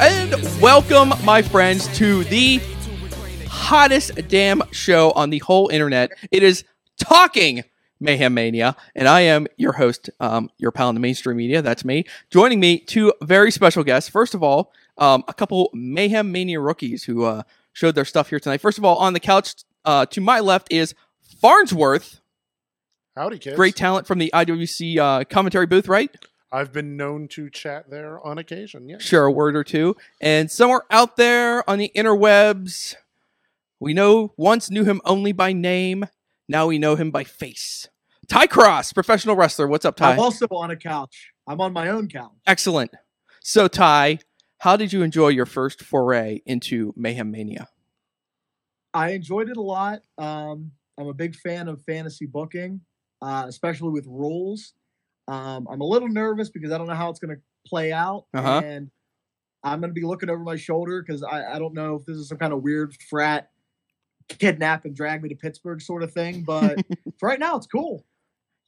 And welcome, my friends, to the hottest damn show on the whole internet. It is Talking Mayhem Mania, and I am your host, um, your pal in the mainstream media. That's me. Joining me, two very special guests. First of all, um, a couple Mayhem Mania rookies who uh, showed their stuff here tonight. First of all, on the couch uh, to my left is Farnsworth. Howdy, kids. Great talent from the IWC uh, commentary booth, right? I've been known to chat there on occasion. Yes. Share a word or two. And somewhere out there on the interwebs, we know once knew him only by name. Now we know him by face. Ty Cross, professional wrestler. What's up, Ty? I'm also on a couch. I'm on my own couch. Excellent. So, Ty, how did you enjoy your first foray into Mayhem Mania? I enjoyed it a lot. Um, I'm a big fan of fantasy booking, uh, especially with rules. Um, I'm a little nervous because I don't know how it's going to play out, Uh-huh. and I'm going to be looking over my shoulder because I, I don't know if this is some kind of weird frat kidnap and drag me to Pittsburgh sort of thing. But for right now, it's cool.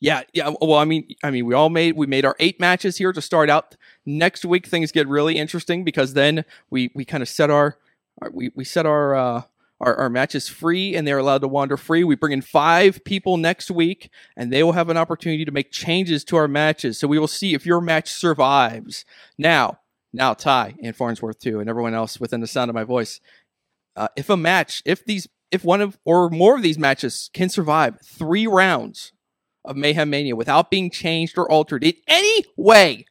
Yeah, yeah. Well, I mean, I mean, we all made we made our eight matches here to start out. Next week things get really interesting because then we we kind of set our, our we we set our uh our, our matches free and they're allowed to wander free. We bring in five people next week and they will have an opportunity to make changes to our matches. So we will see if your match survives. Now, now Ty and Farnsworth too, and everyone else within the sound of my voice. Uh, if a match, if these, if one of or more of these matches can survive three rounds of Mayhem Mania without being changed or altered in any way,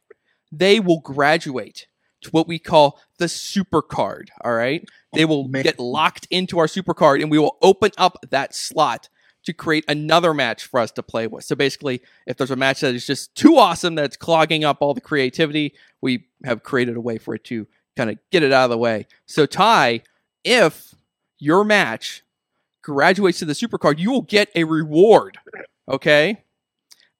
they will graduate what we call the super card. All right. They will get locked into our super card and we will open up that slot to create another match for us to play with. So basically, if there's a match that is just too awesome that's clogging up all the creativity, we have created a way for it to kind of get it out of the way. So Ty, if your match graduates to the super card, you will get a reward. Okay?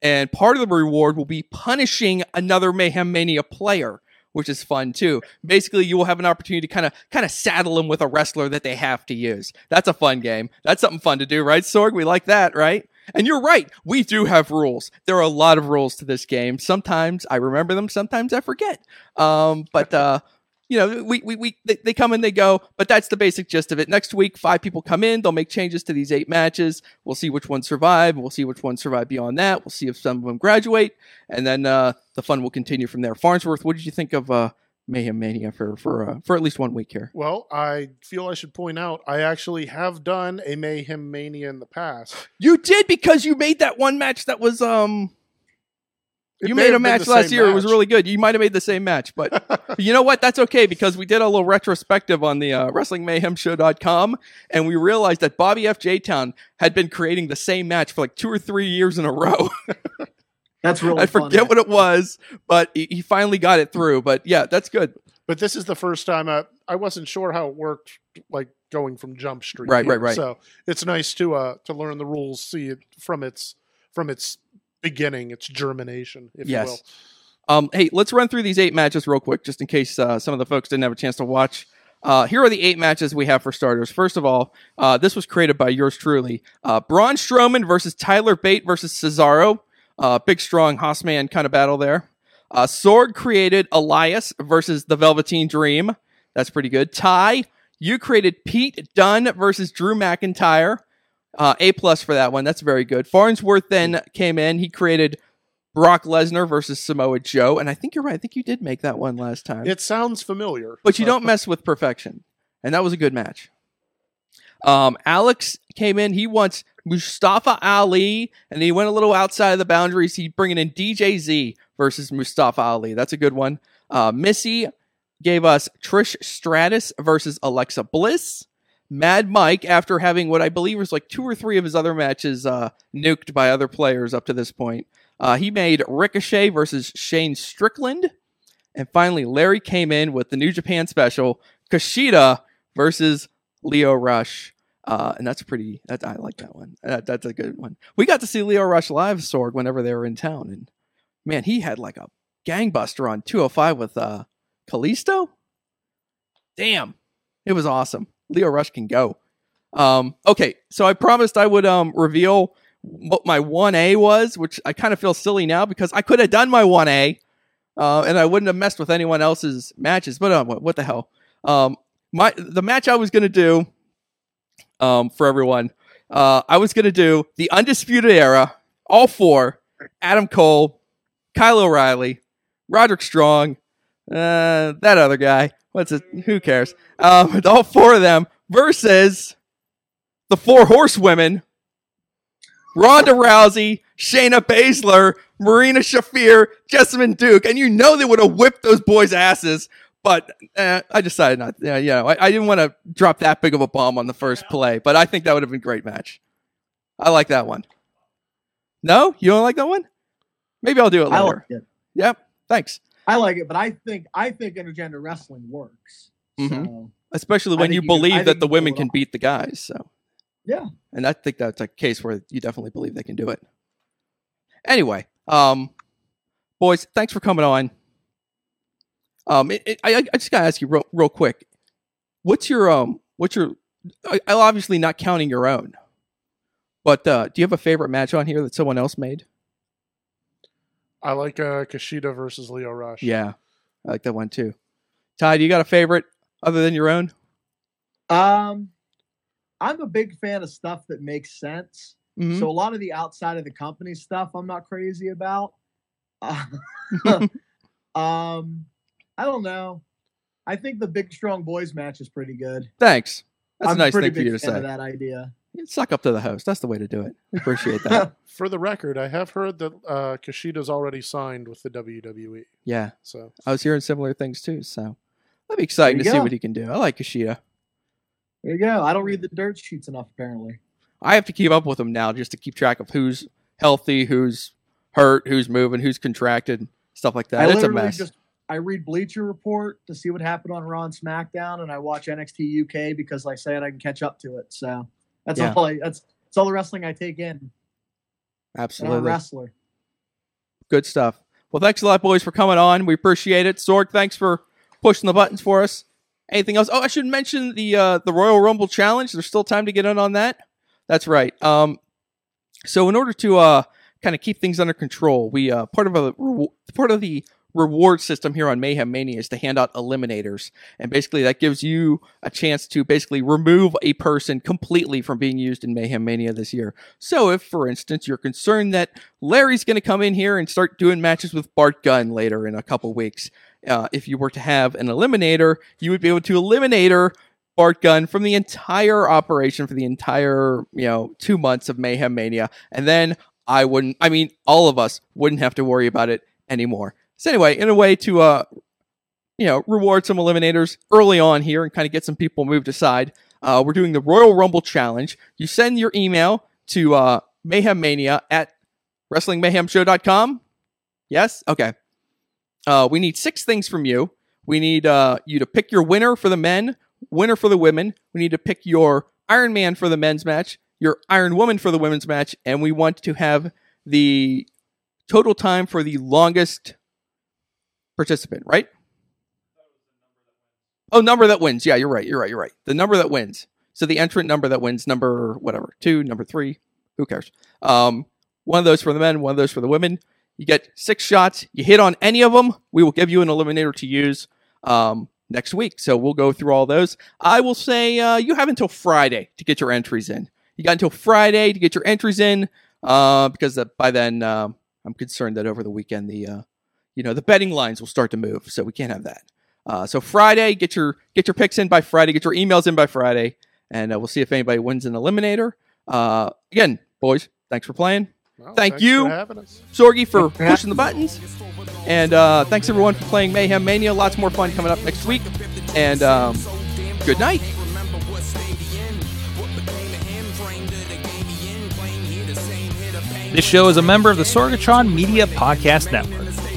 And part of the reward will be punishing another Mayhem Mania player, which is fun too. Basically, you will have an opportunity to kind of kind of saddle them with a wrestler that they have to use. That's a fun game. That's something fun to do, right, Sorg? We like that, right? And you're right. We do have rules. There are a lot of rules to this game. Sometimes I remember them. Sometimes I forget. Um, but uh, you know, we, we, we they, they come and they go, but that's the basic gist of it. Next week, five people come in. They'll make changes to these eight matches. We'll see which ones survive. We'll see which ones survive beyond that. We'll see if some of them graduate, and then uh, the fun will continue from there. Farnsworth, what did you think of uh, Mayhem Mania for for uh, for at least one week here? Well, I feel I should point out I actually have done a Mayhem Mania in the past. You did because you made that one match that was um. It you made a match last same year. It was really good. You might have made the same match, but you know what? That's okay because we did a little retrospective on the uh, WrestlingMayhemShow.com, and we realized that Bobby F. J. Town had been creating the same match for like two or three years in a row. That's really. I fun, forget what it was, but he, he finally got it through. But yeah, that's good. But this is the first time I, I wasn't sure how it worked, like going from Jump Street. Right, right, right. So it's nice to uh to learn the rules, see it from its from its beginning, its germination, if Yes. you will. Um, hey, let's run through these eight matches real quick, just in case uh, some of the folks didn't have a chance to watch. Uh, here are the eight matches we have for starters. First of all, uh, this was created by yours truly. Uh, Braun Strowman versus Tyler Bate versus Cesaro. Uh, big, strong Hossman kind of battle there. Uh, Sorg created Elias versus the Velveteen Dream. That's pretty good. Ty, you created Pete Dunne versus Drew McIntyre. Uh, a plus for that one. That's very good. Farnsworth then came in. He created Brock Lesnar versus Samoa Joe, and I think you're right. I think you did make that one last time. It sounds familiar. but you don't mess with perfection, and that was a good match. Um, Alex came in. He wants Mustafa Ali, and he went a little outside of the boundaries. He bringing in DJZ versus Mustafa Ali. That's a good one. Uh, Missy gave us Trish Stratus versus Alexa Bliss. Mad Mike, after having what I believe was like two or three of his other matches uh, nuked by other players up to this point, uh, he made Ricochet versus Shane Strickland. And finally, Larry came in with the New Japan special, Kushida versus Lio Rush. Uh, and that's pretty, that, I like that one. That, that's a good one. We got to see Lio Rush live, Sorg, whenever they were in town. And man, he had like a gangbuster on 205 with uh, Kalisto. Damn, it was awesome. Lio Rush can go. Um, okay, so I promised I would um, reveal what my 1A was, which I kind of feel silly now because I could have done my 1A uh, and I wouldn't have messed with anyone else's matches. But uh, what, what the hell? Um, my the match I was gonna do um, for everyone, uh, I was gonna do the Undisputed Era, all four: Adam Cole, Kyle O'Reilly, Roderick Strong, uh, that other guy. What's it? Who cares? Um, all four of them versus the four horsewomen Ronda Rousey, Shayna Baszler, Marina Shafir, Jessamyn Duke, and you know they would have whipped those boys' asses. But eh, I decided not. Yeah, you know, I, I didn't want to drop that big of a bomb on the first play, but I think that would have been a great match. I like that one. No, you don't like that one? Maybe I'll do it I later. like it. Yep. Thanks. I like it, but I think I think intergender wrestling works. Mhm. So Especially when you you believe think that the women can beat the guys. So yeah, and I think that's a case where you definitely believe they can do it. Anyway, um, boys, thanks for coming on. Um, it, it- I, I just gotta ask you real, real quick, what's your um, what's your? I, I'm obviously not counting your own, but uh, do you have a favorite match on here that someone else made? I like uh, Kushida versus Lio Rush. Yeah, I like that one too. Ty, do you got a favorite other than your own? um, I'm a big fan of stuff that makes sense. Mhm. So a lot of the outside of the company stuff, I'm not crazy about. Uh, um, I don't know. I think the big strong boys match is pretty good. Thanks. That's I'm a nice pretty thing for big you to say. that idea. Suck up to the host. That's the way to do it. We appreciate that. For the record, I have heard that uh, Kushida's already signed with the WWE. yeah. So I was hearing similar things too, so that'd be exciting to There you see what he can do. I like Kushida. There you go. I don't read the dirt sheets enough, apparently. I have to keep up with him now just to keep track of who's healthy, who's hurt, who's moving, who's contracted, stuff like that. I it's a mess. just I read Bleacher Report to see what happened on Raw and SmackDown, and I watch NXT UK because, like I said, I can catch up to it. So that's Yeah. all. I, that's that's all the wrestling I take in. And I'm a Absolutely. wrestler. Good stuff. Well, thanks a lot, boys, for coming on. We appreciate it. Sorg, thanks for pushing the buttons for us. Anything else? Oh, I should mention the uh, the Royal Rumble challenge. There's still time to get in on that. That's right. Um, so in order to uh, kind of keep things under control, we uh, part of a part of the reward system here on Mayhem Mania is to hand out eliminators, and basically that gives you a chance to basically remove a person completely from being used in Mayhem Mania this year. So if, for instance, you're concerned that Larry's going to come in here and start doing matches with Bart Gunn later in a couple weeks. Uh, if you were to have an eliminator, you would be able to eliminator Bart Gunn from the entire operation for the entire, you know, two months of Mayhem Mania. And then I wouldn't, I mean, all of us wouldn't have to worry about it anymore. So anyway, in a way to, uh, you know, reward some eliminators early on here and kind of get some people moved aside, uh, we're doing the Royal Rumble Challenge. You send your email to uh, Mayhem Mania at WrestlingMayhemShow.com. Yes? Okay. Uh, we need six things from you. We need uh, you to pick your winner for the men, winner for the women. We need to pick your Iron Man for the men's match, your Iron Woman for the women's match, and we want to have the total time for the longest participant, right? Oh, number that wins. Yeah, you're right. You're right. You're right. The number that wins. So the entrant number that wins, number whatever, two, number three, who cares? Um, one of those for the men, one of those for the women. You get six shots. You hit on any of them, we will give you an eliminator to use um, next week. So we'll go through all those. I will say uh, you have until Friday to get your entries in. You got until Friday to get your entries in uh, because uh, by then um I'm concerned that over the weekend the uh, you know the betting lines will start to move, so we can't have that. Uh, so Friday, get your get your picks in by Friday, get your emails in by Friday, and uh, we'll see if anybody wins an eliminator. Uh, again, boys, thanks for playing. well, Thank thanks you. for having. Sorgy for pushing the buttons. And uh, thanks everyone for playing Mayhem Mania. Lots more fun coming up next week. And um, good night. This show is a member of the Sorgatron Media Podcast Network.